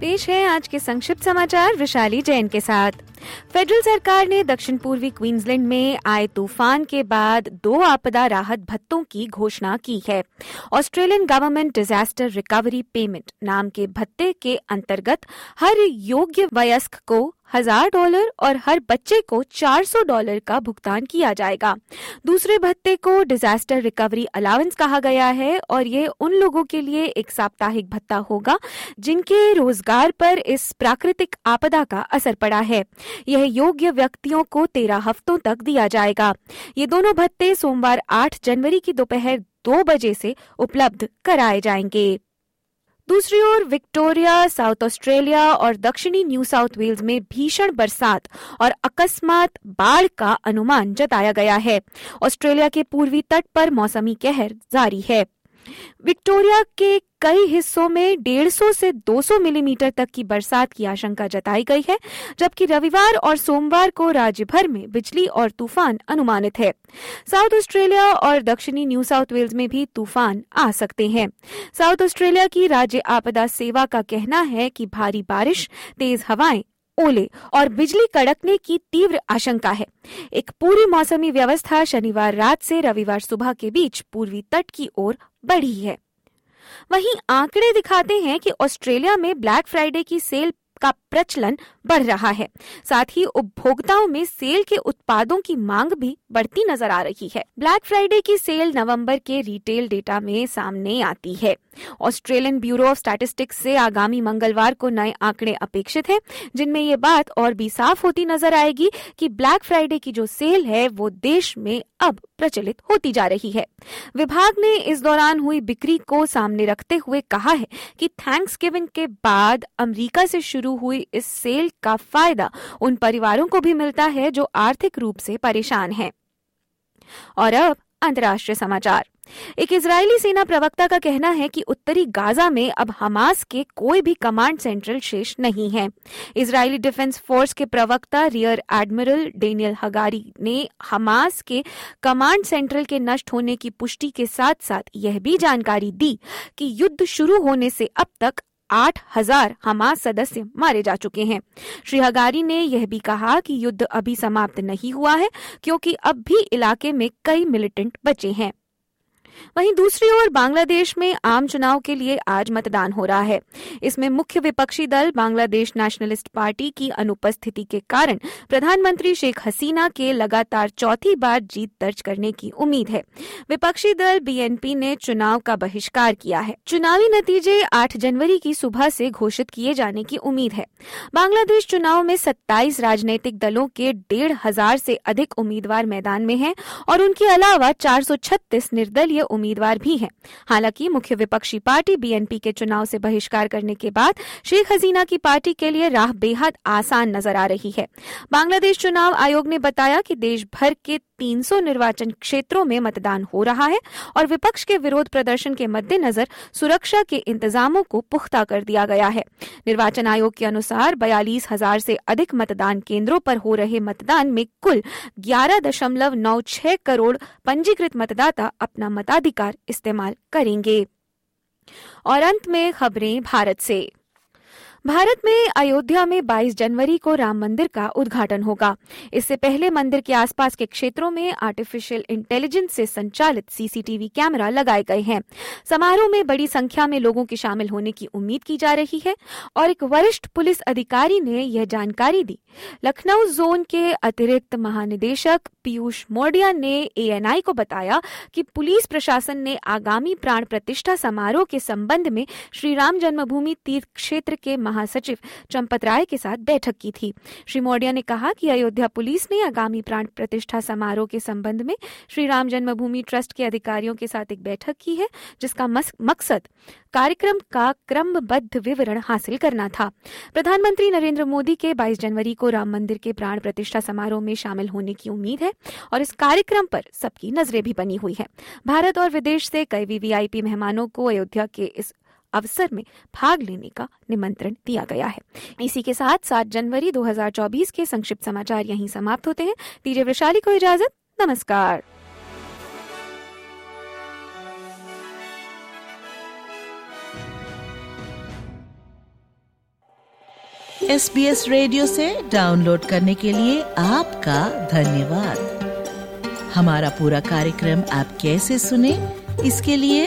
पेश है आज के संक्षिप्त समाचार विशाली जैन के साथ। फेडरल सरकार ने दक्षिण पूर्वी क्वींसलैंड में आए तूफ़ान के बाद दो आपदा राहत भत्तों की घोषणा की है। Australian government disaster recovery payment नाम के भत्ते के अंतर्गत हर योग्य वयस्क को हज़ार डॉलर और हर बच्चे को 400 डॉलर का भुगतान किया जाएगा। दूसरे भत्ते को डिजास्टर रिकवरी अलावेंस कहा गया है और यह उन लोगों के लिए एक साप्ताहिक भत्ता होगा जिनके रोज़गार पर इस प्राकृतिक आपदा का असर पड़ा है। यह योग्य व्यक्तियों को तेरह हफ्तों तक दिया जाएगा। ये दोनों भत्ते सोमवार आठ जनवरी की दोपहर दो बजे से उपलब्ध कराए जाएँगे। दूसरी ओर, विक्टोरिया, साउथ ऑस्ट्रेलिया और दक्षिणी न्यू साउथ वेल्स में भीषण बरसात और अकस्मात बाढ़ का अनुमान जताया गया है। ऑस्ट्रेलिया के पूर्वी तट पर मौसमी कहर जारी है। विक्टोरिया के कई हिस्सों में 150 से 200 मिलीमीटर तक की बरसात की आशंका जताई गई है, जबकि रविवार और सोमवार को राज्य भर में बिजली और तूफ़ान अनुमानित है। साउथ ऑस्ट्रेलिया और दक्षिणी न्यू साउथ वेल्स में भी तूफ़ान आ सकते हैं। साउथ ऑस्ट्रेलिया की राज्य आपदा सेवा का कहना है कि भारी बारिश, तेज हवाएँ ओले और बिजली कड़कने की तीव्र आशंका है। एक पूरी मौसमी व्यवस्था शनिवार रात से रविवार सुबह के बीच पूर्वी तट की ओर बढ़ी है। वहीं आंकड़े दिखाते हैं कि ऑस्ट्रेलिया में ब्लैक फ्राइडे की सेल का प्रचलन बढ़ रहा है। साथ ही उपभोक्ताओं में सेल के उत्पादों की मांग भी बढ़ती नज़र आ रही है। ब्लैक फ्राइडे की सेल नवंबर के रिटेल डेटा में सामने आती है। ऑस्ट्रेलियन ब्यूरो ऑफ़ स्टैटिस्टिक्स से आगामी मंगलवार को नए आंकड़े अपेक्षित हैं, जिनमें ये बात और भी साफ़ होती नज़र आएगी कि ब्लैक फ्राइडे की जो सेल है, वो देश में अब प्रचलित होती जा रही है। विभाग ने इस दौरान हुई बिक्री को सामने रखते हुए कहा है कि थैंक्स गिविंग के बाद अमेरिका से शुरू हुई इस सेल का फ़ायदा उन परिवारों को भी मिलता है जो आर्थिक रूप से परेशान हैं। और अब अंतर्राष्ट्रीय समाचार। एक इजरायली सेना प्रवक्ता का कहना है कि उत्तरी गाजा में अब हमास के कोई भी कमांड सेंट्रल शेष नहीं है। इजरायली डिफेंस फोर्स के प्रवक्ता रियर एडमिरल डेनियल हगारी ने हमास के कमांड सेंट्रल के नष्ट होने की पुष्टि के साथ साथ यह भी जानकारी दी कि युद्ध शुरू होने से अब तक आठ हज़ार हमास सदस्य मारे जा चुके हैं। श्री हगारी ने यह भी कहा कि युद्ध अभी समाप्त नहीं हुआ है, क्योंकि अब भी इलाके में कई मिलिटेंट बचे हैं। वहीं दूसरी ओर बांग्लादेश में आम चुनाव के लिए आज मतदान हो रहा है। इसमें मुख्य विपक्षी दल बांग्लादेश नेशनलिस्ट पार्टी की अनुपस्थिति के कारण प्रधानमंत्री शेख हसीना के लगातार चौथी बार जीत दर्ज करने की उम्मीद है। विपक्षी दल बीएनपी ने चुनाव का बहिष्कार किया है। चुनावी नतीजे 8 जनवरी की सुबह से घोषित किए जाने की उम्मीद है। बांग्लादेश चुनाव में 27 राजनीतिक दलों के डेढ़ हज़ार से अधिक उम्मीदवार मैदान में हैं और उनके अलावा 436 निर्दलीय उम्मीदवार भी हैं। हालाँकि मुख्य विपक्षी पार्टी बीएनपी के चुनाव से बहिष्कार करने के बाद शेख हसीना की पार्टी के लिए राह बेहद आसान नज़र आ रही है। बांग्लादेश चुनाव आयोग ने बताया कि देश भर के 300 निर्वाचन क्षेत्रों में मतदान हो रहा है और विपक्ष के विरोध प्रदर्शन के मद्देनजर सुरक्षा के इंतजामों को पुख्ता कर दिया गया है। निर्वाचन आयोग के अनुसार बयालीस हज़ार से अधिक मतदान केंद्रों पर हो रहे मतदान में कुल ग्यारह दशमलव नौ छह करोड़ पंजीकृत मतदाता अपना मताधिकार इस्तेमाल करेंगे। और अंत में खबरें भारत से। भारत में अयोध्या में 22 जनवरी को राम मंदिर का उद्घाटन होगा। इससे पहले मंदिर के आसपास के क्षेत्रों में आर्टिफिशियल इंटेलिजेंस से संचालित सीसीटीवी कैमरा लगाए गए हैं। समारोह में बड़ी संख्या में लोगों के शामिल होने की उम्मीद की जा रही है और एक वरिष्ठ पुलिस अधिकारी ने यह जानकारी दी। लखनऊ जोन के अतिरिक्त महानिदेशक पीयूष मोडिया ने एएनआई को बताया कि पुलिस प्रशासन ने आगामी प्राण प्रतिष्ठा समारोह के संबंध में श्री राम जन्मभूमि तीर्थ क्षेत्र के महा महासचिव चंपत राय के साथ बैठक की थी। श्री मौर्य ने कहा कि अयोध्या पुलिस ने आगामी प्राण प्रतिष्ठा समारोह के संबंध में श्री राम जन्मभूमि ट्रस्ट के अधिकारियों के साथ एक बैठक की है, जिसका मकसद कार्यक्रम का क्रमबद्ध विवरण हासिल करना था। प्रधानमंत्री नरेंद्र मोदी के 22 जनवरी को राम मंदिर के प्राण प्रतिष्ठा समारोह में शामिल होने की उम्मीद है और इस कार्यक्रम पर सबकी नज़रें भी बनी हुई है। भारत और विदेश से कई वीवीआईपी मेहमानों को अयोध्या के इस अवसर में भाग लेने का निमंत्रण दिया गया है। इसी के साथ सात जनवरी 2024 के संक्षिप्त समाचार यहीं समाप्त होते हैं। दीजिए वैशाली को इजाज़त। नमस्कार। एस बी एस रेडियो से डाउनलोड करने के लिए आपका धन्यवाद। हमारा पूरा कार्यक्रम आप कैसे सुने, इसके लिए